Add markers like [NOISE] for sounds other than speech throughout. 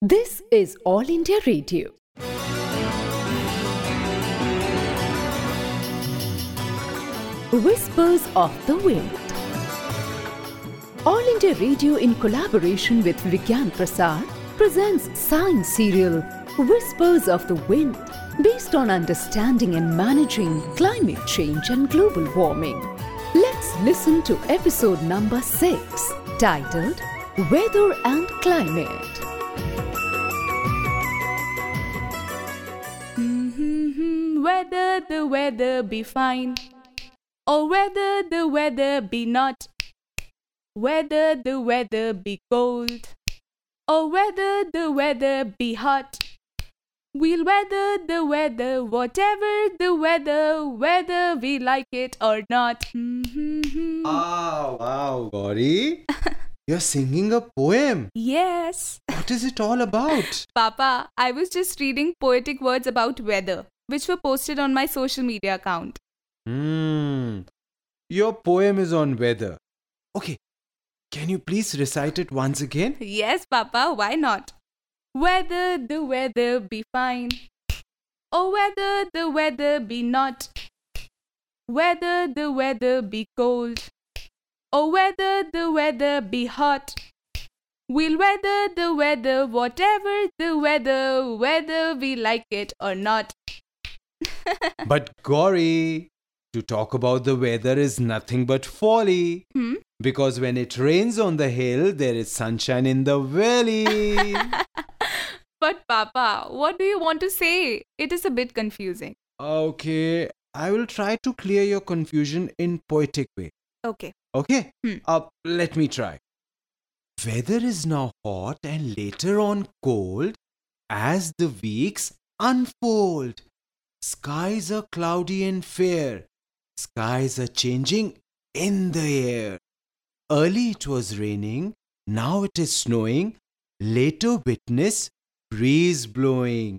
This is All India Radio. Whispers of the Wind. All India Radio, in collaboration with Vigyan Prasar, presents science serial Whispers of the Wind, based on understanding and managing climate change and global warming. Let's listen to episode number 6, titled Weather and Climate. Whether the weather be fine or whether the weather be not, whether the weather be cold or whether the weather be hot, we'll weather the weather, whatever the weather, whether we like it or not. Ah, wow, Gauri. [LAUGHS] You're singing a poem. yes. What is it all about? [LAUGHS] Papa, I was just reading poetic words about weather, which were posted on my social media account. Hmm. Your poem is on weather. Okay. Can you please recite it once again? Yes, Papa, why not? Whether the weather be fine or whether the weather be not, whether the weather be cold or whether the weather be hot, we'll weather the weather, whatever the weather, whether we like it or not. [LAUGHS] But Gauri, to talk about the weather is nothing but folly. Hmm? Because when it rains on the hill, there is sunshine in the valley. [LAUGHS] But, Papa, what do you want to say? It is a bit confusing. okay, I will try to clear your confusion in poetic way. Okay. Okay? Hmm. Uh, let me try. Weather is now hot and later on cold as the weeks unfold. Skies are cloudy and fair. Skies are changing in the air. Early it was raining, now it is snowing. Later witness breeze blowing.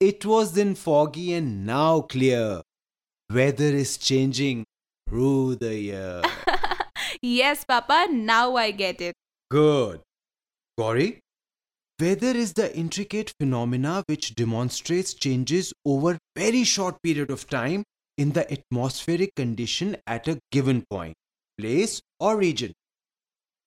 It was then foggy and now clear. Weather is changing through the year. [LAUGHS] yes, Papa, now I get it. Good. Gauri, weather is the intricate phenomena which demonstrates changes over very short period of time in the atmospheric condition at a given point, place or region.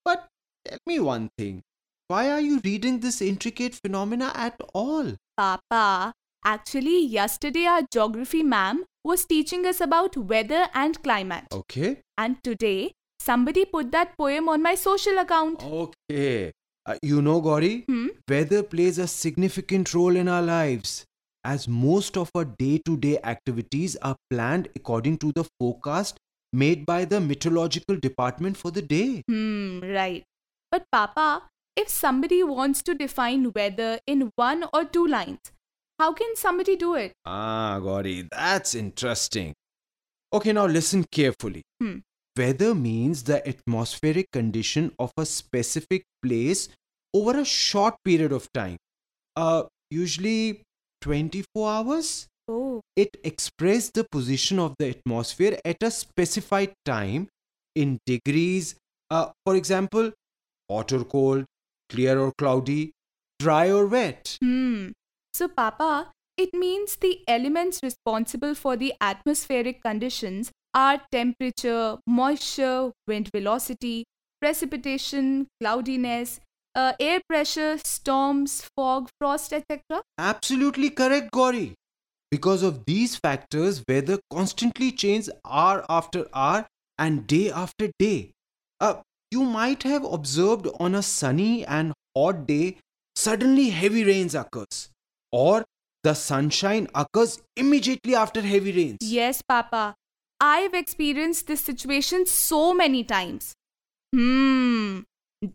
But tell me one thing. Why are you reading this intricate phenomena at all? Papa, actually, yesterday our geography ma'am was teaching us about weather and climate. Okay. And today, somebody put that poem on my social account. Okay. Uh, you know, Gauri, Hmm? weather plays a significant role in our lives as most of our day to day activities are planned according to the forecast made by the meteorological department for the day. Hmm, right. But, Papa, if somebody wants to define weather in one or two lines, how can somebody do it? Ah, Gauri, that's interesting. Okay, now listen carefully. Hmm. Weather means the atmospheric condition of a specific place over a short period of time. Uh, usually 24 hours? Oh, it expressed the position of the atmosphere at a specified time in degrees. Uh, for example, hot or cold, clear or cloudy, dry or wet. Hmm. So, Papa, it means the elements responsible for the atmospheric conditions are temperature, moisture, wind velocity, precipitation, cloudiness, uh, air pressure, storms, fog, frost, etc. Absolutely correct, Gauri. Because of these factors, weather constantly changes hour after hour and day after day. Uh, you might have observed on a sunny and hot day, suddenly heavy rains occurs, or the sunshine occurs immediately after heavy rains. Yes, Papa. I've experienced this situation so many times. Hmm.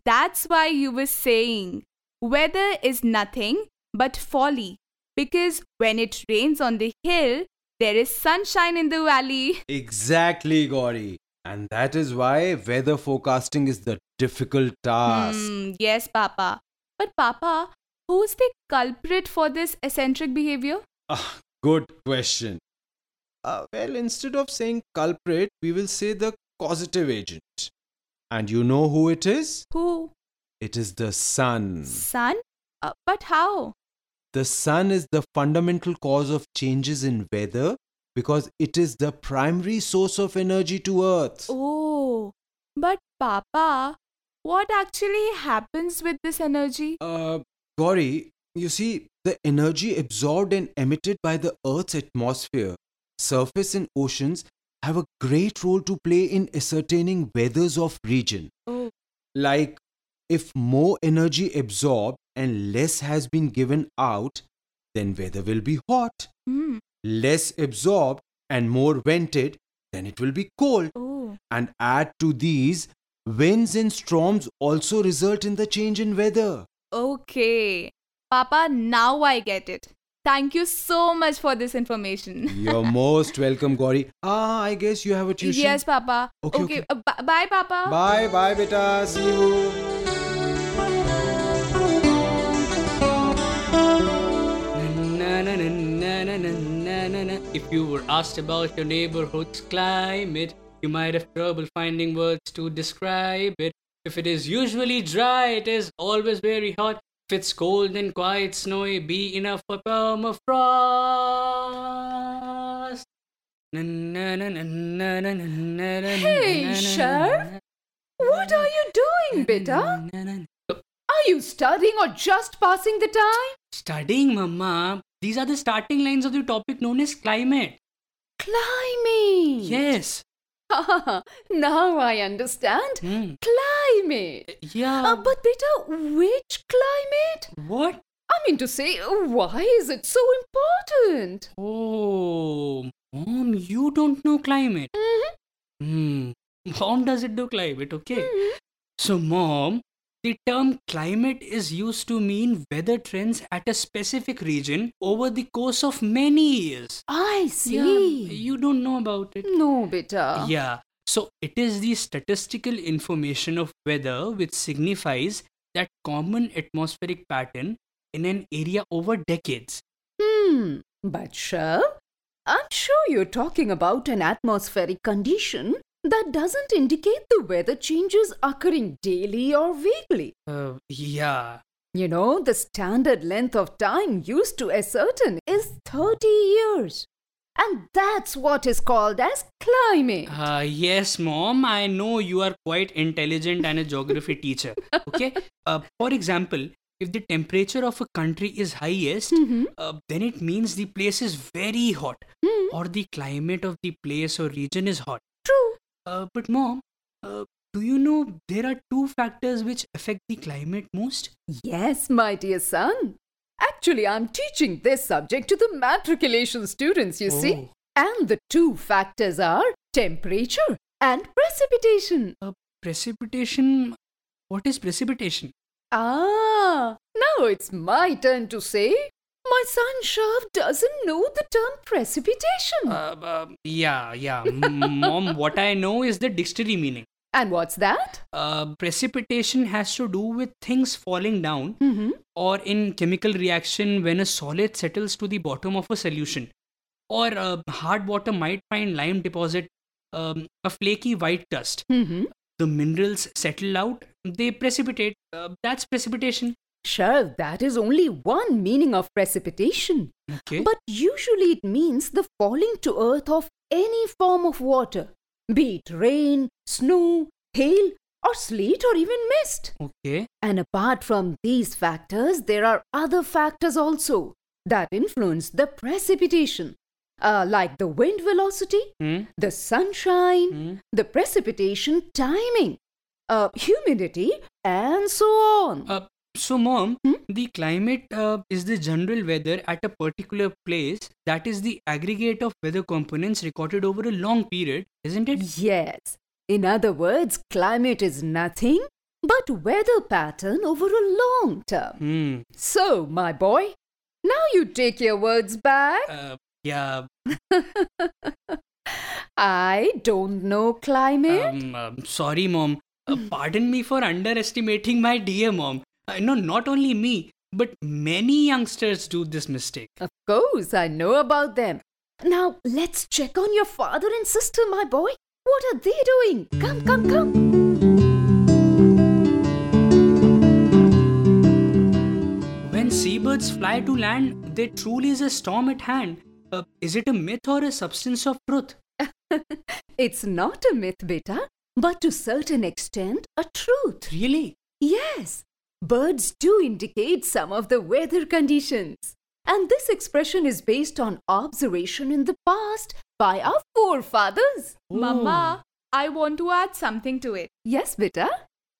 That's why you were saying weather is nothing but folly. Because when it rains on the hill, there is sunshine in the valley. Exactly, Gauri. And that is why weather forecasting is the difficult task. Hmm. Yes, Papa. But, Papa, who's the culprit for this eccentric behavior? Ah, good question. Uh, well, instead of saying culprit, we will say the causative agent. And you know who it is? Who? It is the sun. Sun? Uh, but how? The sun is the fundamental cause of changes in weather because it is the primary source of energy to Earth. Oh, but Papa, what actually happens with this energy? Uh, Gauri, you see, the energy absorbed and emitted by the Earth's atmosphere, surface, and oceans have a great role to play in ascertaining weathers of region. Oh, Like, if more energy absorbed and less has been given out, then weather will be hot. hmm. Less absorbed and more vented, then it will be cold. Oh, And add to these, winds and storms also result in the change in weather. okay. Papa, now I get it. Thank you so much for this information. [LAUGHS] You're most welcome, Gauri. Ah, I guess you have a tuition. Yes, Papa. Okay. okay. okay. Uh, bye, Papa. Bye, bye, beta. See you. If you were asked about your neighborhood's climate, you might have trouble finding words to describe it. If it is usually dry, it is always very hot. If it's cold and quite snowy, be enough for permafrost. Hey, Sher! What are you doing, Beta? Are you studying or just passing the time? Studying, Mama. These are the starting lines of the topic known as climate. Climate? Yes. [LAUGHS] now I understand. Hmm. Climate. Yeah. Uh, but Peter, which climate? what? I mean to say, why is it so important? Oh, mom, you don't know climate. Hmm. Mom doesn't know climate, okay? So, mom, the term climate is used to mean weather trends at a specific region over the course of many years. I see. Yeah, you don't know about it. no, beta. Yeah. So it is the statistical information of weather which signifies that common atmospheric pattern in an area over decades. Hmm. But sure, I'm sure you're talking about an atmospheric condition that doesn't indicate the weather changes occurring daily or weekly. Uh, yeah. You know, the standard length of time used to ascertain is 30 years. And that's what is called as climate. Uh, yes, mom, I know you are quite intelligent and a geography [LAUGHS] teacher. Okay? Uh, for example, if the temperature of a country is highest, Mhm. uh, then it means the place is very hot Hmm, or the climate of the place or region is hot. Uh, but, mom, uh, do you know there are two factors which affect the climate most? Yes, my dear son. Actually, I'm teaching this subject to the matriculation students, you see. Oh. And the two factors are temperature and precipitation. Uh, precipitation. What is precipitation? Ah, now it's my turn to say. Son Sharv doesn't know the term precipitation. Uh, uh, yeah, yeah. [LAUGHS] Mom, what I know is the dictionary meaning. and what's that? Uh, precipitation has to do with things falling down Mm-hmm. or in chemical reaction when a solid settles to the bottom of a solution. Or uh, hard water might find lime deposit, um, a flaky white dust. Mm-hmm. The minerals settle out, they precipitate. Uh, that's precipitation. Sure, that is only one meaning of precipitation. Okay. But usually it means the falling to earth of any form of water, be it rain, snow, hail, or sleet, or even mist. okay. And apart from these factors, there are other factors also that influence the precipitation, uh, like the wind velocity, Hmm? the sunshine, Hmm? the precipitation timing, uh, humidity, and so on. Uh, so, mom, Hmm? the climate uh, is the general weather at a particular place. That is the aggregate of weather components recorded over a long period, isn't it? Yes. In other words, climate is nothing but weather pattern over a long term. Hmm. So, my boy, now you take your words back. Uh, yeah. [LAUGHS] I don't know climate. Um, um, sorry, mom. Uh, pardon me for underestimating my dear mom. Uh, no, not only me, but many youngsters do this mistake. Of course, I know about them. Now, let's check on your father and sister, my boy. What are they doing? Come, come, come. When seabirds fly to land, there truly is a storm at hand. Uh, is it a myth or a substance of truth? [LAUGHS] It's not a myth, beta, but to certain extent a truth. Really? Yes, birds do indicate some of the weather conditions. And this expression is based on observation in the past by our forefathers. Mama, I want to add something to it. Yes, beta?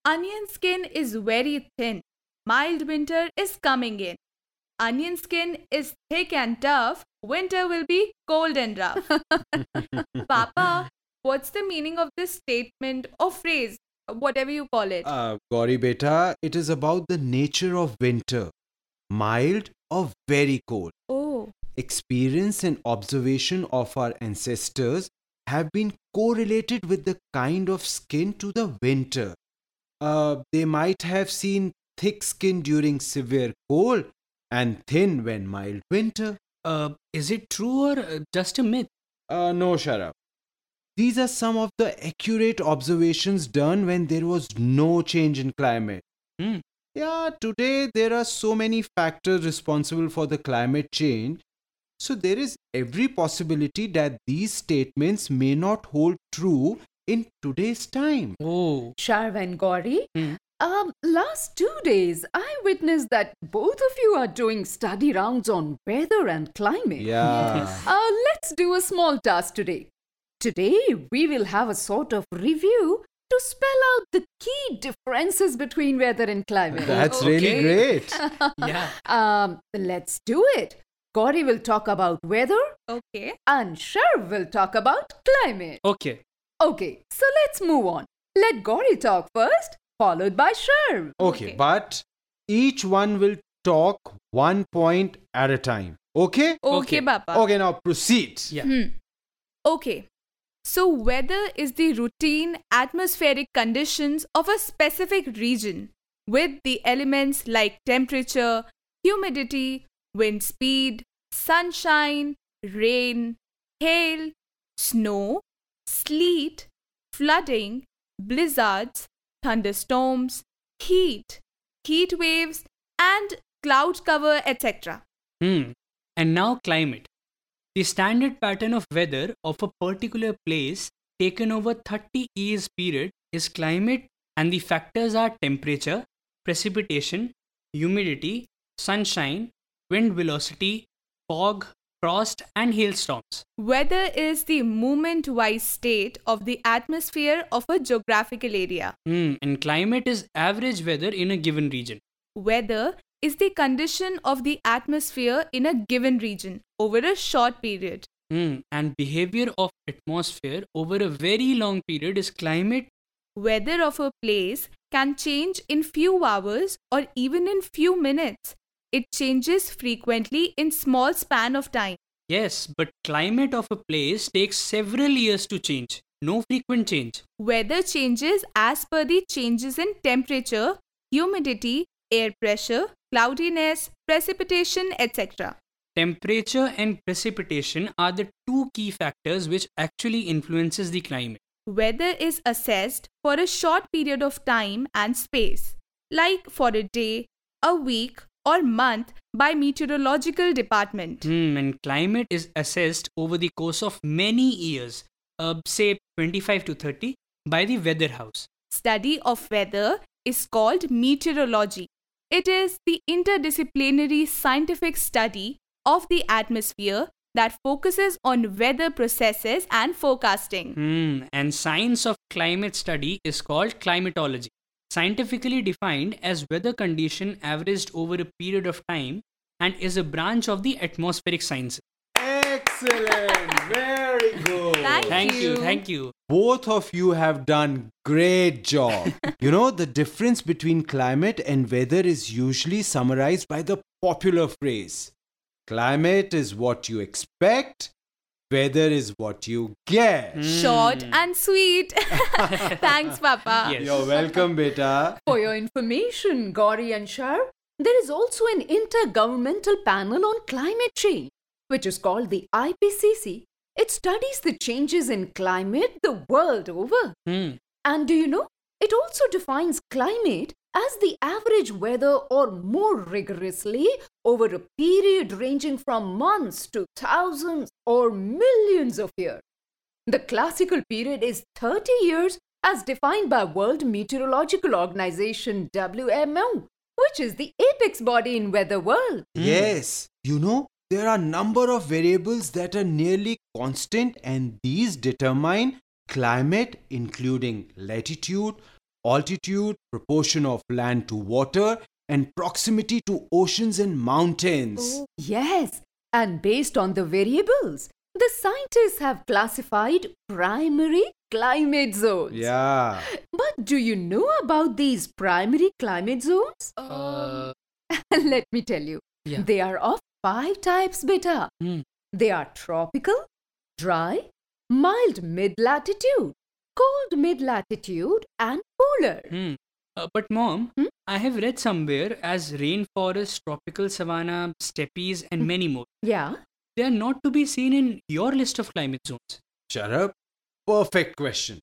Onion skin is very thin. Mild winter is coming in. Onion skin is thick and tough. Winter will be cold and rough. [LAUGHS] Papa, what's the meaning of this statement or phrase, whatever you call it? Uh, Gauri beta, it is about the nature of winter mild or very cold. oh, Experience and observation of our ancestors have been correlated with the kind of skin to the winter. Uh, they might have seen thick skin during severe cold and thin when mild winter. Uh, is it true or uh, just a myth? Uh, no, Sharv. These are some of the accurate observations done when there was no change in climate. Hmm. Yeah, today there are so many factors responsible for the climate change. So there is every possibility that these statements may not hold true in today's time. Oh. Sharv and Gauri, Hmm. um, last two days I witnessed that both of you are doing study rounds on weather and climate. Yeah. Uh, let's do a small task today. Today, we will have a sort of review to spell out the key differences between weather and climate. That's really great. [LAUGHS] Yeah. um, let's do it. Gauri will talk about weather okay. and Sharv will talk about climate. Okay. Okay, so let's move on. Let Gauri talk first, followed by Sharv. Okay, Okay. but each one will talk one point at a time. Okay? Okay, Okay. Papa. Okay, now proceed. Yeah. Hmm. Okay. So, weather is the routine atmospheric conditions of a specific region with the elements like temperature, humidity, wind speed, sunshine, rain, hail, snow, sleet, flooding, blizzards, thunderstorms, heat, heat waves, and cloud cover, etc. Hmm. And now climate. The standard pattern of weather of a particular place taken over 30 years period is climate and the factors are temperature, precipitation, humidity, sunshine, wind velocity, fog, frost and hailstorms. Weather is the movement wise state of the atmosphere of a geographical area. Hmm. And climate is average weather in a given region. Weather is the condition of the atmosphere in a given region over a short period. Hmm. And behavior of atmosphere over a very long period is climate. Weather of a place can change in few hours or even in few minutes. It changes frequently in small span of time. Yes, but climate of a place takes several years to change. No frequent change. Weather changes as per the changes in temperature, humidity, air pressure, cloudiness, precipitation, etc. Temperature and precipitation are the two key factors which actually influences the climate. Weather is assessed for a short period of time and space, like for a day, a week, or month by meteorological department. Hmm, and climate is assessed over the course of many years, uh, say 25 to 30, by the weather house. Study of weather is called meteorology. It is the interdisciplinary scientific study of the atmosphere that focuses on weather processes and forecasting. Hmm, and science of climate study is called climatology, scientifically defined as weather condition averaged over a period of time and is a branch of the atmospheric sciences. Excellent. Very good. Thank Thank you, you. thank you. Both of you have done great job. [LAUGHS] you know, the difference between climate and weather is usually summarized by the popular phrase. Climate is what you expect, weather is what you get. Short Hmm. and sweet. [LAUGHS] Thanks, Papa. Yes. You're welcome, beta. For your information, Gauri and Sharv, there is also an intergovernmental panel on climate change, which is called the IPCC. It studies the changes in climate the world over. Hmm. And do you know? It also defines climate as the average weather or more rigorously over a period ranging from months to thousands or millions of years. The classical period is 30 years as defined by World Meteorological Organization WMO, which is the apex body in weather world. Yes, you know, there are number of variables that are nearly constant and these determine climate including latitude, altitude, proportion of land to water and proximity to oceans and mountains. Yes, and based on the variables, the scientists have classified primary climate zones. Yeah. But do you know about these primary climate zones? Uh, [LAUGHS] Let me tell you. Yeah. They are of five types, beta. hmm. They are tropical, dry, mild mid latitude, cold mid latitude, and polar. Hmm. Uh, but mom, Hmm? I have read somewhere as rainforest, tropical savanna, steppes, and many more. Yeah. They are not to be seen in your list of climate zones. Shut up. Perfect question.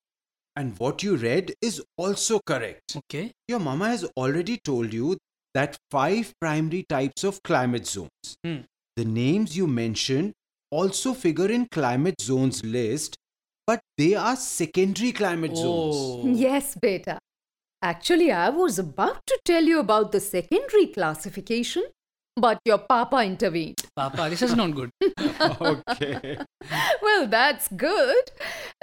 And what you read is also correct. Okay. Your mama has already told you that five primary types of climate zones. Hmm. The names you mentioned also figure in climate zones list, but they are secondary climate zones. Oh. Yes, beta. Actually, I was about to tell you about the secondary classification, but your papa intervened. Papa, this is not good. [LAUGHS] okay. Well, that's good.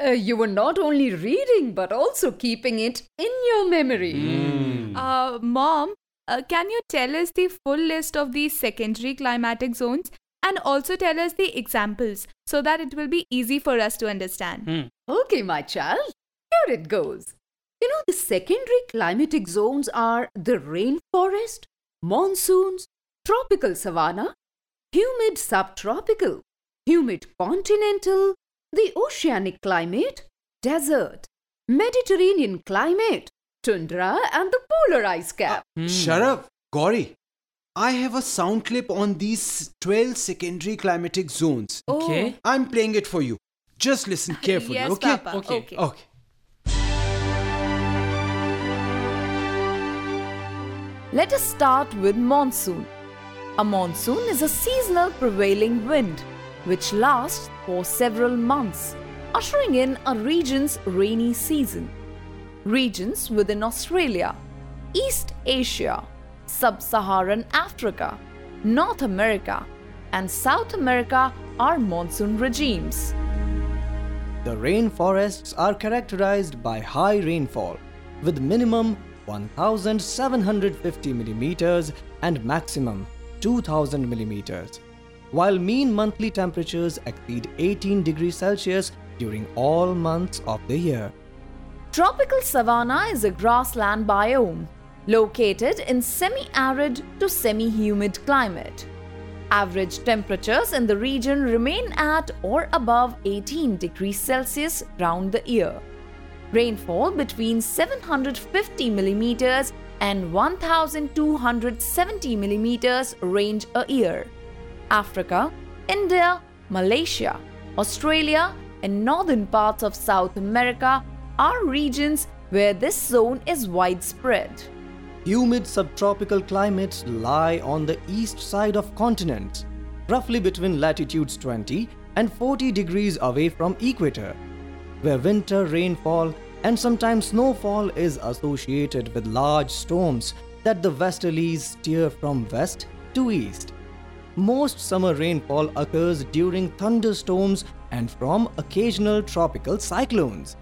Uh, you were not only reading but also keeping it in your memory. Hmm. Uh, Mom, uh, can you tell us the full list of these secondary climatic zones and also tell us the examples so that it will be easy for us to understand? Hmm. Okay, my child, here it goes. You know, the secondary climatic zones are the rainforest, monsoons, tropical savanna, humid subtropical, humid continental, the oceanic climate, desert, Mediterranean climate, tundra, and the polar ice cap. Hmm. Shut up, Gauri. I have a sound clip on these 12 secondary climatic zones. Okay. I'm playing it for you. Just listen [LAUGHS] carefully, yes, okay? Papa. Okay. Okay. Okay. Let us start with monsoon. A monsoon is a seasonal prevailing wind which lasts for several months, ushering in a region's rainy season. Regions within Australia, East Asia, Sub Saharan Africa, North America, and South America are monsoon regimes. The rainforests are characterized by high rainfall, with minimum 1750 millimeters and maximum 2000 millimeters, while mean monthly temperatures exceed 18 degrees Celsius during all months of the year. Tropical savanna is a grassland biome located in semi arid to semi humid climate. Average temperatures in the region remain at or above 18 degrees Celsius round the year. Rainfall between 750 millimeters and 1270 millimeters range a year. Africa, India, Malaysia, Australia, and northern parts of South America are regions where this zone is widespread. Humid subtropical climates lie on the east side of continents, roughly between latitudes 20 and 40 degrees away from equator, where winter rainfall and sometimes snowfall is associated with large storms that the westerlies steer from west to east. Most summer rainfall occurs during thunderstorms and from occasional tropical cyclones.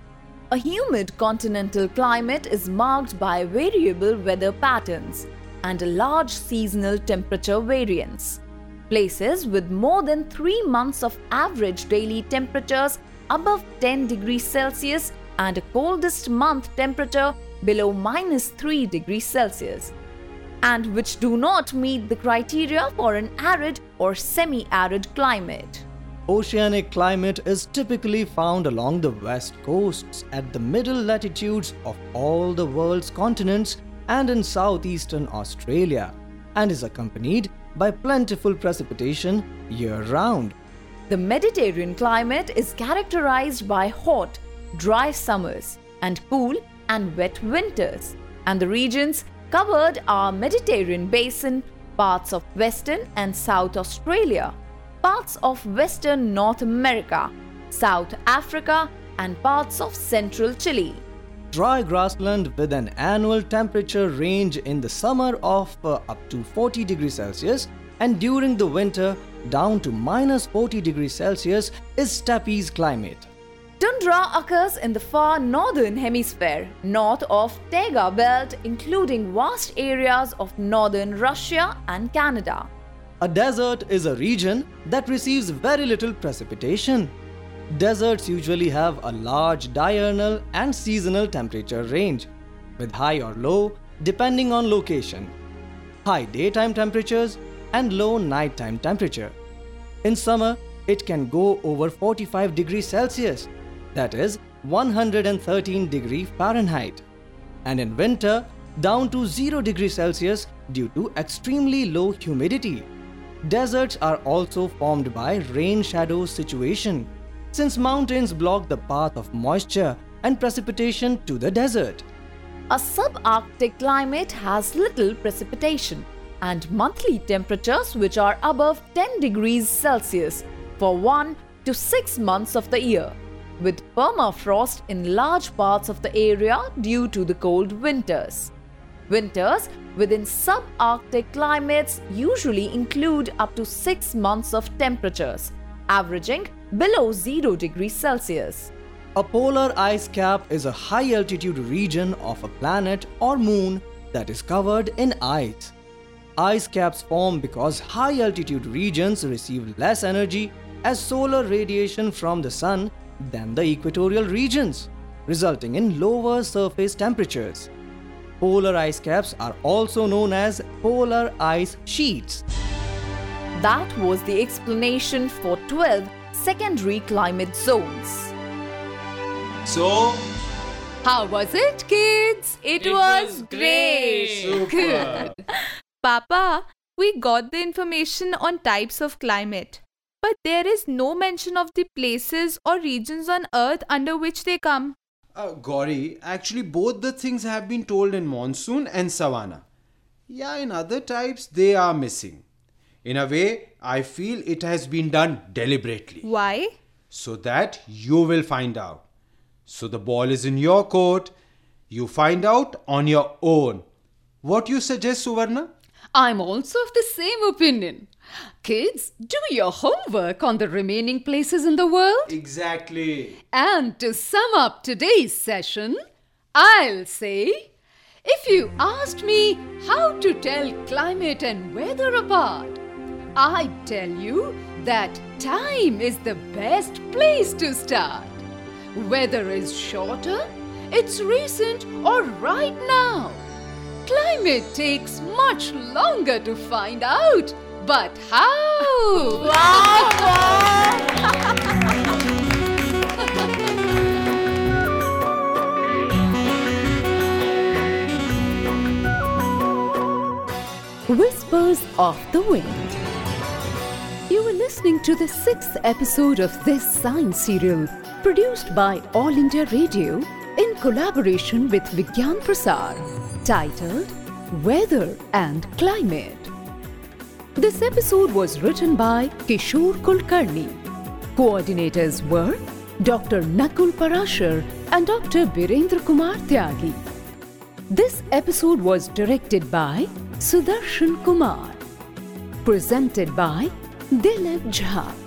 A humid continental climate is marked by variable weather patterns and a large seasonal temperature variance. Places with more than three months of average daily temperatures above 10 degrees Celsius and a coldest month temperature below minus 3 degrees Celsius, and which do not meet the criteria for an arid or semi arid climate. Oceanic climate is typically found along the west coasts at the middle latitudes of all the world's continents and in southeastern Australia, and is accompanied by plentiful precipitation year round. The Mediterranean climate is characterized by hot, dry summers and cool and wet winters, and the regions covered are Mediterranean basin, parts of Western and South Australia, parts of Western North America, South Africa, and parts of central Chile. Dry grassland with an annual temperature range in the summer of uh, up to 40 degrees Celsius and during the winter down to minus 40 degrees Celsius is steppe's climate. Tundra occurs in the far northern hemisphere, north of Taiga Belt, including vast areas of northern Russia and Canada. A desert is a region that receives very little precipitation. Deserts usually have a large diurnal and seasonal temperature range, with high or low depending on location, high daytime temperatures, and low nighttime temperature. In summer, it can go over 45 degrees Celsius that is 113 degree Fahrenheit, and in winter down to 0 degrees Celsius due to extremely low humidity. Deserts are also formed by rain shadow situation, since mountains block the path of moisture and precipitation to the desert. A subarctic climate has little precipitation and monthly temperatures which are above 10 degrees Celsius for 1 to 6 months of the year with permafrost in large parts of the area due to the cold winters. Winters within subarctic climates usually include up to 6 months of temperatures, averaging below 0 degrees Celsius. A polar ice cap is a high altitude region of a planet or moon that is covered in ice. Ice caps form because high altitude regions receive less energy as solar radiation from the sun than the equatorial regions, resulting in lower surface temperatures. Polar ice caps are also known as polar ice sheets. That was the explanation for 12 secondary climate zones. So, How was it, kids? It, It was, was great. great. [LAUGHS] Good. Papa, we got the information on types of climate, but there is no mention of the places or regions on earth under which they come. Uh, Gauri, actually, both the things have been told in monsoon and savanna. Yeah, in other types, they are missing. In a way, I feel it has been done deliberately Why? so that you will find out. So the ball is in your court. You find out on your own. What you suggest, Suvarna? I'm also of the same opinion. Kids, do your homework on the remaining places in the world. Exactly. And to sum up today's session, I'll say if you asked me how to tell climate and weather apart, I'd tell you that time is the best place to start. Weather is shorter, it's recent, or right now. Climate takes much longer to find out. But how? [LAUGHS] Whispers of the Wind. You were listening to the sixth episode of this science serial produced by All India Radio in collaboration with Vigyan Prasar titled Weather and Climate. This episode was written by Kishore Kulkarni. Coordinators were Dr. Nakul Parashar and Dr. Birendra Kumar Tyagi. This episode was directed by Sudarshan Kumar. Presented by Dilip Jha.